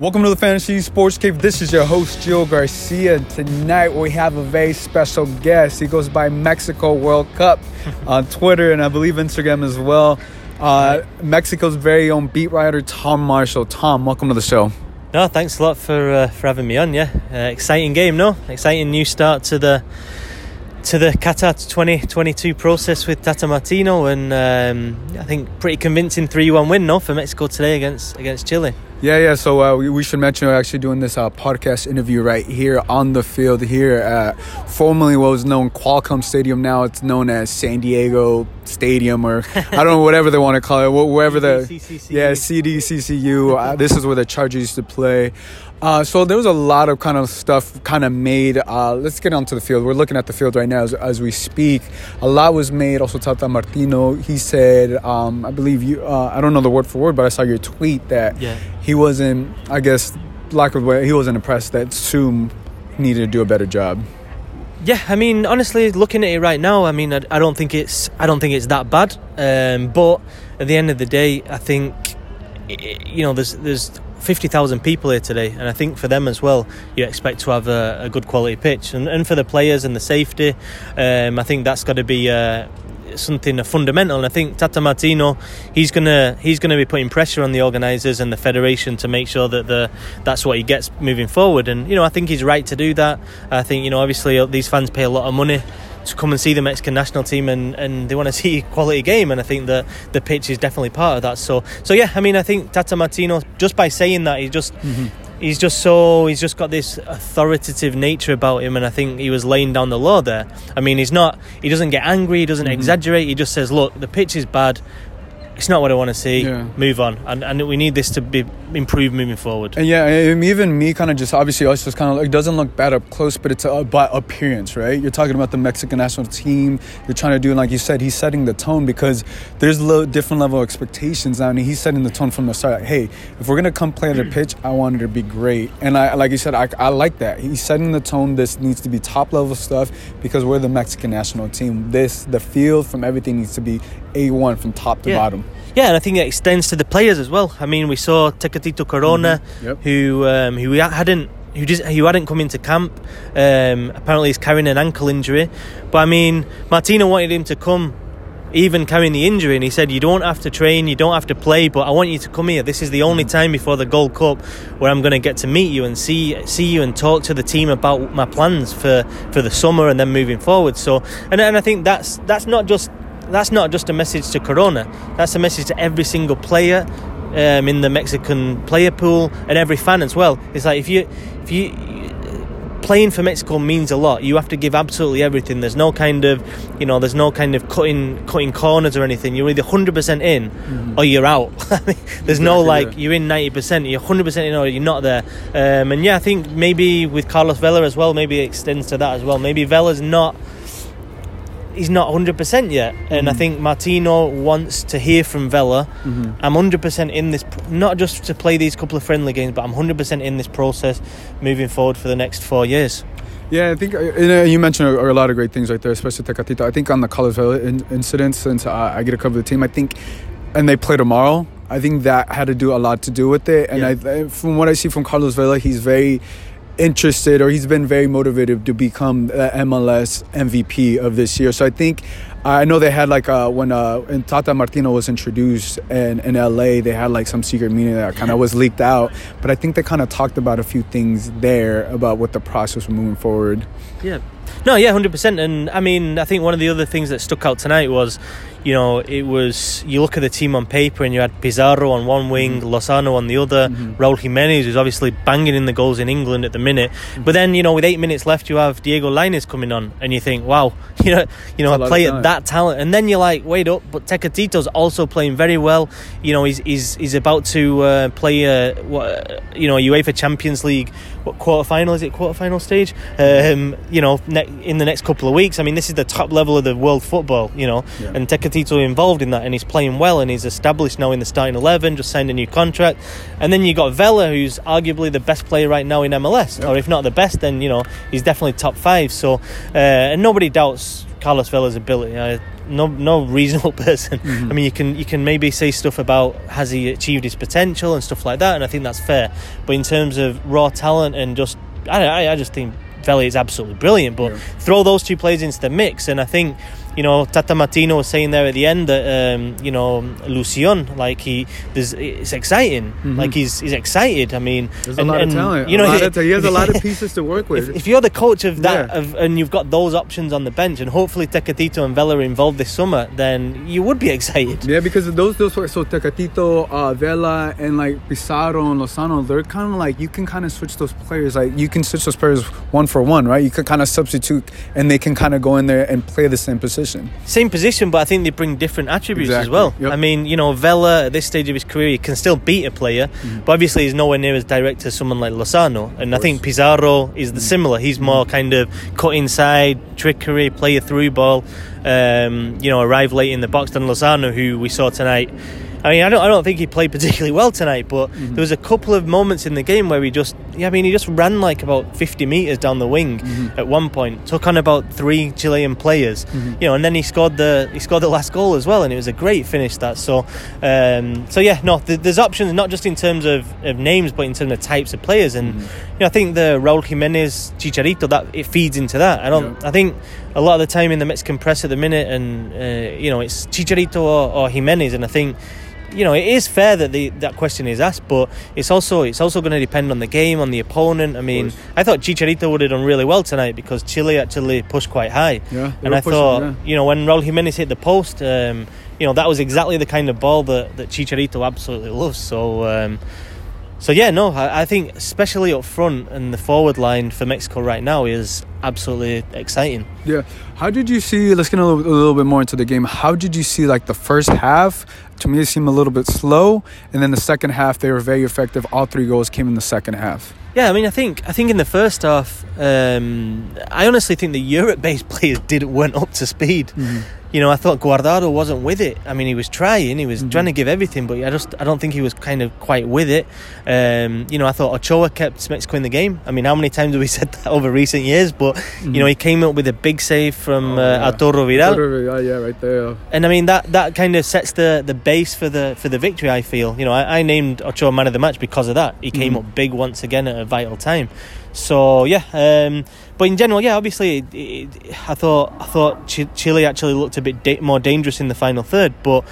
Welcome to the Fantasy Sports Cave. This is your host, Gio Garcia. Tonight we have a very special guest. He goes by Mexico World Cup on Twitter and I believe Instagram as well. Uh, Mexico's very own beat writer, Tom Marshall. Tom, welcome to the show. No, thanks a lot for uh, for having me on. Yeah, uh, exciting game. No, exciting new start to the to the Qatar 2022 process with Tata Martino, and um, I think pretty convincing 3-1 win. No, for Mexico today against against Chile. Yeah, yeah. So uh, we, we, should mention we're actually doing this uh, podcast interview right here on the field here at formerly what was known Qualcomm Stadium. Now it's known as San Diego Stadium, or I don't know whatever they want to call it. Wherever the yeah SDCCU. Uh, this is where the Chargers used to play. Uh, so there was a lot of kind of stuff kind of made. Uh, let's get onto the field. We're looking at the field right now as, as we speak. A lot was made. Also, Tata Martino, he said, um, I believe you, uh, I don't know the word for word, but I saw your tweet that yeah. he wasn't, I guess, lack of way, he wasn't impressed that Zoom needed to do a better job. Yeah, I mean, honestly, looking at it right now, I mean, I, I don't think it's, I don't think it's that bad. Um, but at the end of the day, I think, you know, there's, there's 50,000 people here today, and I think for them as well, you expect to have a, a good quality pitch. And, and, for the players and the safety, um, I think that's got to be uh, something fundamental. And I think Tata Martino, he's gonna he's gonna be putting pressure on the organisers and the federation to make sure that the that's what he gets moving forward. And you know, I think he's right to do that. I think you know, obviously, these fans pay a lot of money to come and see the Mexican national team and, and they want to see quality game and I think that the pitch is definitely part of that so so yeah I mean I think Tata Martino just by saying that he just mm-hmm. he's just so he's just got this authoritative nature about him and I think he was laying down the law there I mean he's not he doesn't get angry he doesn't mm-hmm. exaggerate he just says look the pitch is bad it's not what I want to see. Yeah. Move on, and and we need this to be improved moving forward. And yeah, even me, kind of just obviously us just kind of like doesn't look bad up close, but it's about appearance, right? You're talking about the Mexican national team. You're trying to do, like you said, he's setting the tone because there's a different level of expectations now, and he's setting the tone from the start. Like, hey, if we're gonna come play on the mm. pitch, I want it to be great, and I like you said, I, I like that. He's setting the tone. This needs to be top level stuff because we're the Mexican national team. This the field from everything needs to be a one from top to yeah. bottom. Yeah, and I think it extends to the players as well. I mean, we saw Tecatito Corona, mm-hmm. yep. who um, who hadn't who just who hadn't come into camp. Um, apparently, he's carrying an ankle injury. But I mean, Martino wanted him to come, even carrying the injury, and he said, "You don't have to train, you don't have to play, but I want you to come here. This is the only mm-hmm. time before the Gold Cup where I'm going to get to meet you and see see you and talk to the team about my plans for, for the summer and then moving forward." So, and and I think that's that's not just that's not just a message to Corona. That's a message to every single player um, in the Mexican player pool and every fan as well. It's like if you if you playing for Mexico means a lot. You have to give absolutely everything. There's no kind of, you know, there's no kind of cutting cutting corners or anything. You're either 100% in mm-hmm. or you're out. there's no like you're in 90%, you're 100% in or you're not there. Um, and yeah, I think maybe with Carlos Vela as well, maybe it extends to that as well. Maybe Vela's not he's not 100% yet. And mm-hmm. I think Martino wants to hear from Vela. Mm-hmm. I'm 100% in this, not just to play these couple of friendly games, but I'm 100% in this process moving forward for the next four years. Yeah, I think uh, you mentioned a, a, lot of great things right there, especially Tecatito. I think on the Carlos Vela in, incident, since uh, I get to cover of the team, I think, and they play tomorrow. I think that had to do a lot to do with it. And yeah. I, from what I see from Carlos Vela, he's very interested or he's been very motivated to become the MLS MVP of this year. So I think I know they had like uh, when uh, Tata Martino was introduced in, in LA, they had like some secret meeting that kind of was leaked out. But I think they kind of talked about a few things there about what the process was moving forward. Yeah. No, yeah, hundred percent. And I mean, I think one of the other things that stuck out tonight was, you know, it was you look at the team on paper and you had Pizarro on one wing, mm-hmm. Lozano on the other, mm-hmm. Raul Jimenez who's obviously banging in the goals in England at the minute. Mm-hmm. But then you know, with eight minutes left, you have Diego Lainez coming on, and you think, wow, you know, you know, a player that talent, and then you're like, wait up, but Tecatito's also playing very well. You know, he's he's, he's about to uh, play, uh, what, you know, UEFA Champions League what quarter final is it? Quarter final stage. Um, you know, ne- in the next couple of weeks. I mean, this is the top level of the world football. You know, yeah. and Tecatito involved in that, and he's playing well, and he's established now in the starting eleven. Just signed a new contract, and then you got Vela, who's arguably the best player right now in MLS, yeah. or if not the best, then you know he's definitely top five. So, uh, and nobody doubts Carlos Vela's ability. No, no reasonable person. Mm-hmm. I mean, you can you can maybe say stuff about has he achieved his potential and stuff like that, and I think that's fair. But in terms of raw talent and just, I, I, I just think Vela is absolutely brilliant. But yeah. throw those two players into the mix, and I think you know, Tata Martino was saying there at the end that um, you know Lucion, like he, there's, it's exciting. Mm-hmm. Like he's he's excited. I mean, there's and, a lot and, of talent. You know, he, he, has a lot of pieces to work with. If, if you're the coach of that, yeah. of, and you've got those options on the bench, and hopefully Tecatito and Vela are involved this summer, then you would be excited. Yeah, because those those were so Tecatito, uh, Vela, and like Pizarro and Lozano, they're kind of like you can kind of switch those players. Like you can switch those players one for one, right? You can kind of substitute, and they can kind of go in there and play the same position position. Same position, but I think they bring different attributes exactly. as well. Yep. I mean, you know, Vela at this stage of his career he can still beat a player, mm-hmm. but obviously he's nowhere near as direct as someone like Lozano. And I think Pizarro is the mm-hmm. similar. He's more kind of cut inside, trickery, play a through ball. Um, you know, arrive late in the box than Lozano, who we saw tonight I mean, I don't, I don't think he played particularly well tonight, but mm-hmm. there was a couple of moments in the game where he just, yeah, I mean, he just ran like about 50 meters down the wing mm-hmm. at one point, took on about three Chilean players, mm-hmm. you know, and then he scored the he scored the last goal as well, and it was a great finish. That so, um, so yeah, no, th- there's options not just in terms of, of names, but in terms of types of players, and mm-hmm. you know, I think the Raúl Jiménez Chicharito that it feeds into that. I don't, yeah. I think a lot of the time in the Mexican press at the minute, and uh, you know, it's Chicharito or, or Jimenez, and I think you know, it is fair that the, that question is asked, but it's also it's also going to depend on the game, on the opponent. I mean, I thought Chicharito would have done really well tonight because Chile actually pushed quite high. Yeah, and I pushing, thought, yeah. you know, when Raúl Jiménez hit the post, um, you know, that was exactly the kind of ball that, that Chicharito absolutely loves. So, um, so yeah, no, I, I, think especially up front and the forward line for Mexico right now is absolutely exciting. Yeah. How did you see? Let's get a little, a little bit more into the game. How did you see like the first half? To me, it seemed a little bit slow, and then the second half they were very effective. All three goals came in the second half. Yeah, I mean, I think I think in the first half, um, I honestly think the Europe-based players did weren't up to speed. Mm-hmm you know, I thought Guardado wasn't with it. I mean, he was trying, he was mm-hmm. trying to give everything, but I just I don't think he was kind of quite with it. Um, you know, I thought Ochoa kept Mexico in the game. I mean, how many times have we said that over recent years? But mm-hmm. you know, he came up with a big save from oh, uh, yeah. Arturo Vidal. Arturo Vidal, yeah, right there. And I mean that that kind of sets the, the base for the for the victory. I feel. You know, I, I named Ochoa man of the match because of that. He came mm-hmm. up big once again at a vital time. So yeah, um, but in general, yeah, obviously, it, it, I thought I thought Chile actually looked a bit da- more dangerous in the final third. But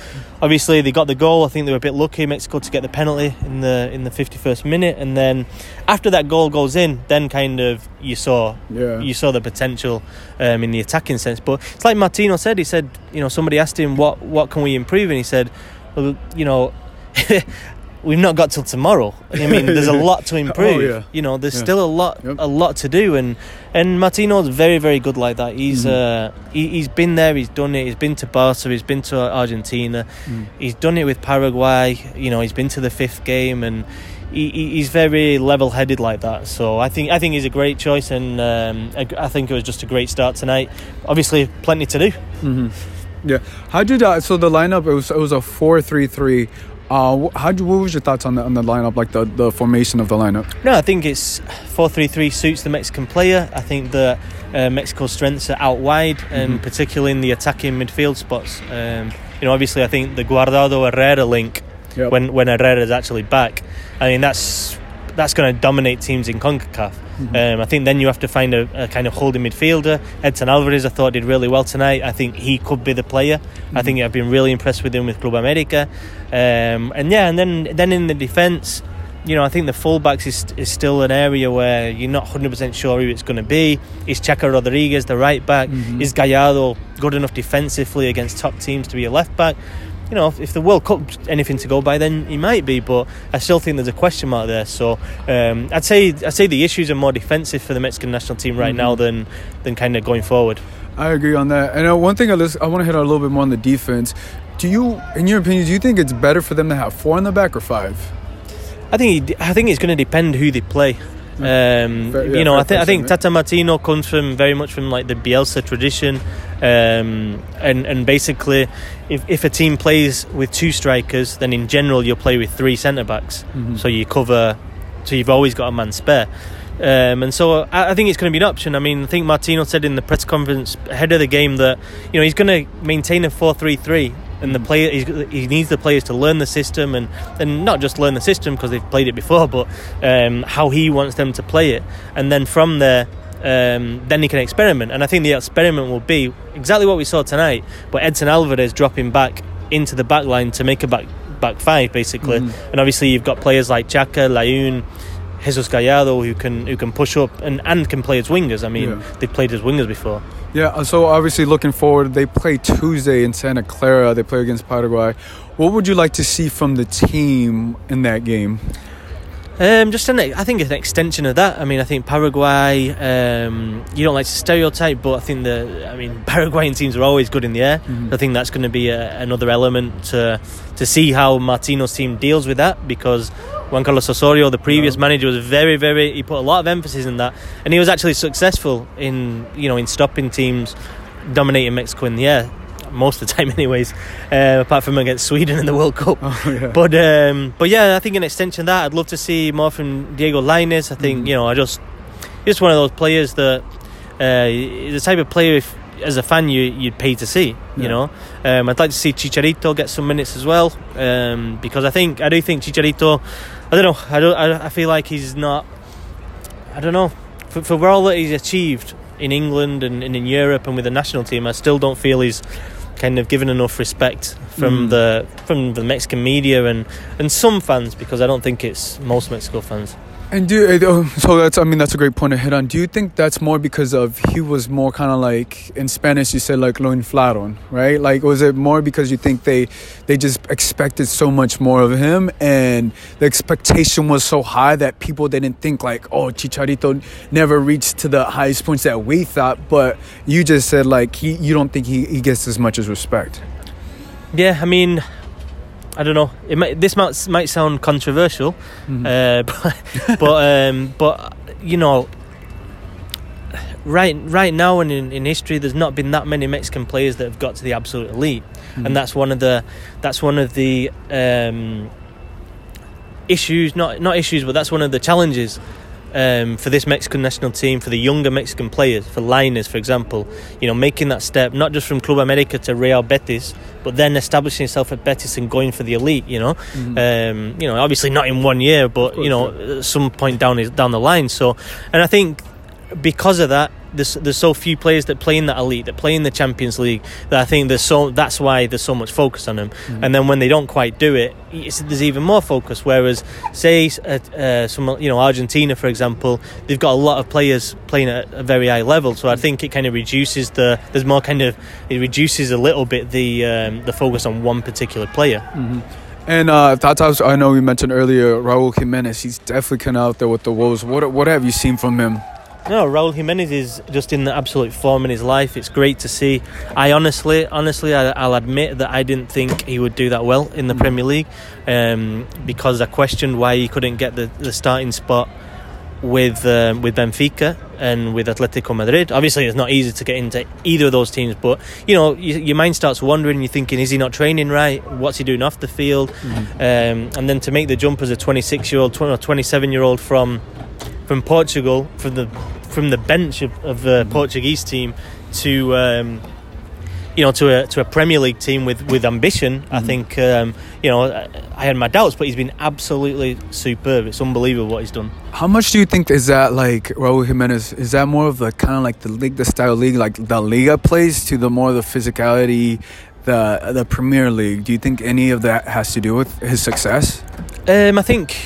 obviously, they got the goal. I think they were a bit lucky, Mexico, to get the penalty in the in the fifty first minute. And then after that goal goes in, then kind of you saw yeah. you saw the potential um, in the attacking sense. But it's like Martino said. He said, you know, somebody asked him what what can we improve, and he said, well, you know. we've not got till tomorrow. I mean, there's a lot to improve. Oh, yeah. You know, there's yeah. still a lot, yep. a lot to do, and and Martino's very, very good like that. He's mm-hmm. uh, he, has been there, he's done it. He's been to Barca, he's been to Argentina, mm. he's done it with Paraguay. You know, he's been to the fifth game, and he, he's very level-headed like that. So I think I think he's a great choice, and um, I think it was just a great start tonight. Obviously, plenty to do. Mm-hmm. Yeah. How did uh, so the lineup? It was it was a four three three. Uh, how what was your thoughts on the on the lineup, like the, the formation of the lineup? No, I think it's four three three suits the Mexican player. I think that uh, Mexico's strengths are out wide, and mm-hmm. particularly in the attacking midfield spots. Um, you know, obviously, I think the Guardado Herrera link yep. when when Herrera is actually back. I mean, that's that's going to dominate teams in Concacaf. Mm-hmm. Um, I think then you have to find a, a, kind of holding midfielder. Edson Alvarez, I thought, did really well tonight. I think he could be the player. Mm-hmm. I think I've been really impressed with him with Club America. Um, and yeah, and then then in the defence, you know, I think the fullbacks is, is still an area where you're not 100% sure who it's going to be. Is Chaka Rodriguez the right back? Mm-hmm. Is Gallardo good enough defensively against top teams to be a left back? You know, if the World Cup's anything to go by, then he might be. But I still think there's a question mark there. So um, I'd say I'd say the issues are more defensive for the Mexican national team right mm-hmm. now than than kind of going forward. I agree on that. And uh, one thing I, list, I want to hit on a little bit more on the defense. Do you, in your opinion, do you think it's better for them to have four in the back or five? I think I think it's going to depend who they play. Um, fair, yeah, you know, I think I think Tata Martino comes from very much from like the Bielsa tradition, um, and and basically, if if a team plays with two strikers, then in general you'll play with three centre backs. Mm-hmm. So you cover, so you've always got a man spare. Um, and so I, I, think it's going to be an option. I mean, I think Martino said in the press conference ahead of the game that you know he's going to maintain a four-three-three, and the player he needs the players to learn the system and and not just learn the system because they've played it before, but um, how he wants them to play it, and then from there. Um, then he can experiment, and I think the experiment will be exactly what we saw tonight. But Edson Alvarez dropping back into the back line to make a back back five, basically. Mm-hmm. And obviously, you've got players like Chaka, Layun, Jesus Gallardo who can who can push up and, and can play as wingers. I mean, yeah. they've played as wingers before. Yeah, uh, so obviously looking forward, they play Tuesday in Santa Clara. They play against Paraguay. What would you like to see from the team in that game? Um, just an, I think it's an extension of that. I mean, I think Paraguay. Um, you don't like to stereotype, but I think the. I mean, Paraguayan teams are always good in the air. Mm-hmm. I think that's going to be a, another element to to see how Martino's team deals with that because Juan Carlos Osorio, the previous no. manager, was very, very. He put a lot of emphasis in that, and he was actually successful in you know in stopping teams dominating Mexico in the air most of the time, anyways. Uh, apart from against Sweden in the World Cup. Oh, yeah. But um, but yeah, I think an extension of that, I'd love to see more from Diego Lainez. I think mm. you know, I just just one of those players that uh, the type of player if as a fan you you'd pay to see. You yeah. know, um, I'd like to see Chicharito get some minutes as well um, because I think I do think Chicharito. I don't know. I don't. I, I feel like he's not. I don't know. For, for all that he's achieved in England and, and in Europe and with the national team, I still don't feel he's kind of given enough respect from mm. the from the Mexican media and and some fans because I don't think it's most Mexico fans. And do uh, oh, so that's I mean that's a great point to hit on. Do you think that's more because of he was more kind of like in Spanish you said like lo inflaron, right? Like was it more because you think they they just expected so much more of him and the expectation was so high that people didn't think like oh Chicharito never reached to the highest points that we thought, but you just said like he you don't think he, he gets as much as respect. Yeah, I mean I don't know. It might, this might might sound controversial, mm-hmm. uh, but but, um, but you know, right right now and in, in history, there's not been that many Mexican players that have got to the absolute elite, mm-hmm. and that's one of the that's one of the um, issues. Not not issues, but that's one of the challenges um, for this Mexican national team, for the younger Mexican players, for Lainez, for example, you know, making that step not just from Club America to Real Betis, but then establishing yourself at Betis and going for the elite. You know, mm-hmm. um, you know, obviously not in one year, but you know, at some point down down the line. So, and I think because of that, there's there's so few players that play in that elite, that play in the Champions League, that I think there's so that's why there's so much focus on them. Mm. And then when they don't quite do it, there's even more focus. Whereas, say, uh, uh, some you know Argentina, for example, they've got a lot of players playing at a very high level. So I think it kind of reduces the there's more kind of it reduces a little bit the um, the focus on one particular player. Mm-hmm. And uh, that's I know you mentioned earlier Raul Jimenez. He's definitely kind of out there with the Wolves. What what have you seen from him? No, Raul Jimenez is just in the absolute form in his life. It's great to see. I honestly, honestly, I, will admit that I didn't think he would do that well in the mm. Premier League um, because I questioned why he couldn't get the, the starting spot with um, with Benfica and with Atletico Madrid. Obviously, it's not easy to get into either of those teams, but you know, you, your mind starts wandering. You're thinking, is he not training right? What's he doing off the field? Mm. Um, and then to make the jump as a 26 year old, 27 year old from from Portugal, from the from the bench of, of the. Portuguese team to um, you know to a to a Premier League team with with ambition. Mm-hmm. I think um, you know I had my doubts, but he's been absolutely superb. It's unbelievable what he's done. How much do you think is that like Raul Jimenez? Is that more of the kind of like the league, the style league, like the Liga plays, to the more the physicality, the the Premier League? Do you think any of that has to do with his success? Um, I think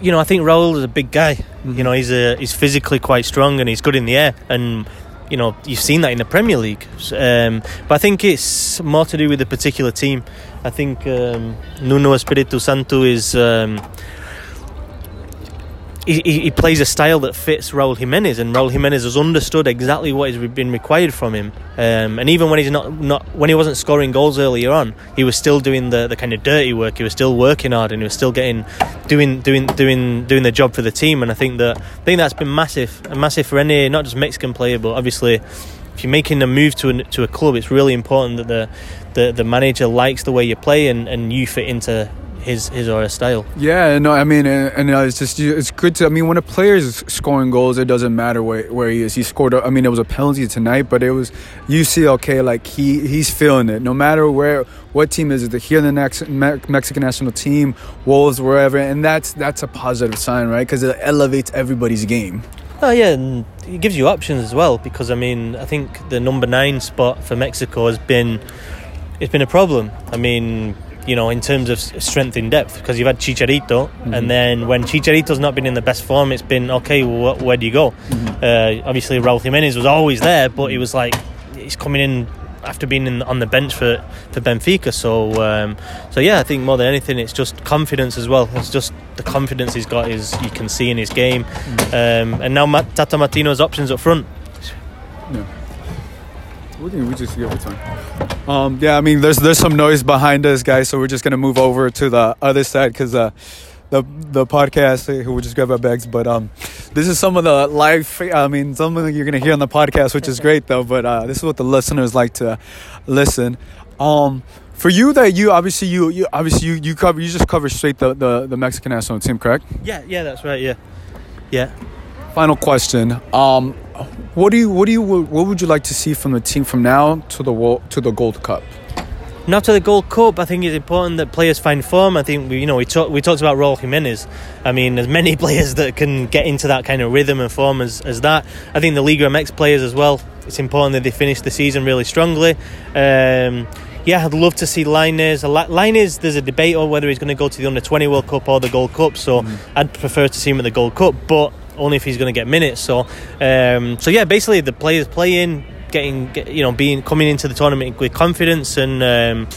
you know, I think Raul is a big guy. Mm-hmm. You know, he's a, he's physically quite strong and he's good in the air. And you know, you've seen that in the Premier League. Um, but I think it's more to do with the particular team. I think um, Nuno Espirito Santo is. Um, he, he, plays a style that fits Raul Jimenez, and Raul Jimenez has understood exactly what has been required from him. Um, and even when he's not, not when he wasn't scoring goals earlier on, he was still doing the, the kind of dirty work. He was still working hard, and he was still getting doing doing doing doing the job for the team. And I think that I think that's been massive, massive for any not just Mexican player, but obviously if you're making a move to a, to a club, it's really important that the, the the manager likes the way you play and, and you fit into his his or her style. Yeah, no, I mean, and, and uh, it's just it's good to. I mean, when a player is scoring goals, it doesn't matter where, where he is. He scored. I mean, it was a penalty tonight, but it was you see, okay, like he he's feeling it. No matter where what team is it, the here the next Mexican national team, Wolves, wherever, and that's that's a positive sign, right? Because it elevates everybody's game. Oh yeah, and it gives you options as well. Because I mean, I think the number nine spot for Mexico has been it's been a problem. I mean, you know, in terms of strength in depth, because you've had Chicharito, mm-hmm. and then when Chicharito's not been in the best form, it's been okay. Well, where do you go? Mm-hmm. Uh, obviously, Raúl Jiménez was always there, but he was like he's coming in after being in, on the bench for, for Benfica. So um, so yeah, I think more than anything, it's just confidence as well. It's just the confidence he's got is you can see in his game, mm-hmm. um, and now Tata Martino's options up front. Yeah. We just give it time. Um, yeah, I mean, there's there's some noise behind us, guys. So we're just gonna move over to the other side because uh, the the podcast. Uh, we'll just grab our bags. But um, this is some of the live. I mean, something you're gonna hear on the podcast, which is great though. But uh, this is what the listeners like to listen. Um, for you, that you obviously you, you obviously you, you cover you just cover straight the, the the Mexican national team, correct? Yeah, yeah, that's right. Yeah, yeah. Final question. Um, what do you what do you what would you like to see from the team from now to the to the Gold Cup? Now to the Gold Cup, I think it's important that players find form. I think we, you know we talked we talked about Raúl Jiménez. I mean, there's many players that can get into that kind of rhythm and form as, as that. I think the Liga MX players as well. It's important that they finish the season really strongly. Um, yeah, I'd love to see Lainez. Lainez, there's a debate on whether he's going to go to the Under 20 World Cup or the Gold Cup. So mm. I'd prefer to see him at the Gold Cup. But only if he's going to get minutes. So, um, so yeah, basically the players playing, getting, get, you know, being coming into the tournament with confidence and. Um,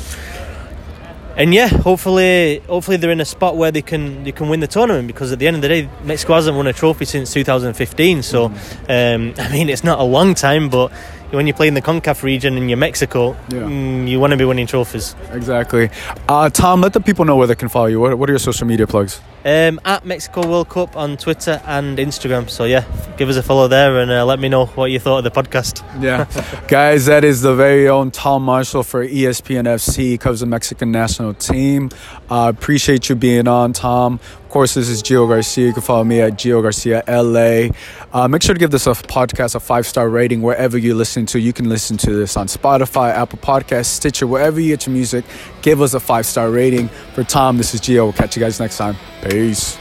and yeah, hopefully, hopefully they're in a spot where they can they can win the tournament because at the end of the day, Mexico hasn't won a trophy since 2015. So, um, I mean, it's not a long time, but when you play in the CONCACAF region and you're Mexico, yeah. mm, you want to be winning trophies. Exactly. Uh, Tom, let the people know where they can follow you. What, what are your social media plugs? Um, at Mexico World Cup on Twitter and Instagram. So yeah, give us a follow there and uh, let me know what you thought of the podcast. Yeah, guys, that is the very own Tom Marshall for ESPN FC, covers the Mexican national team. Uh, appreciate you being on, Tom. Course, this is Gio Garcia. You can follow me at Gio Garcia LA. Uh, make sure to give this a podcast a five star rating wherever you listen to. You can listen to this on Spotify, Apple Podcasts, Stitcher, wherever you get your music. Give us a five star rating. For Tom, this is Gio. We'll catch you guys next time. Peace.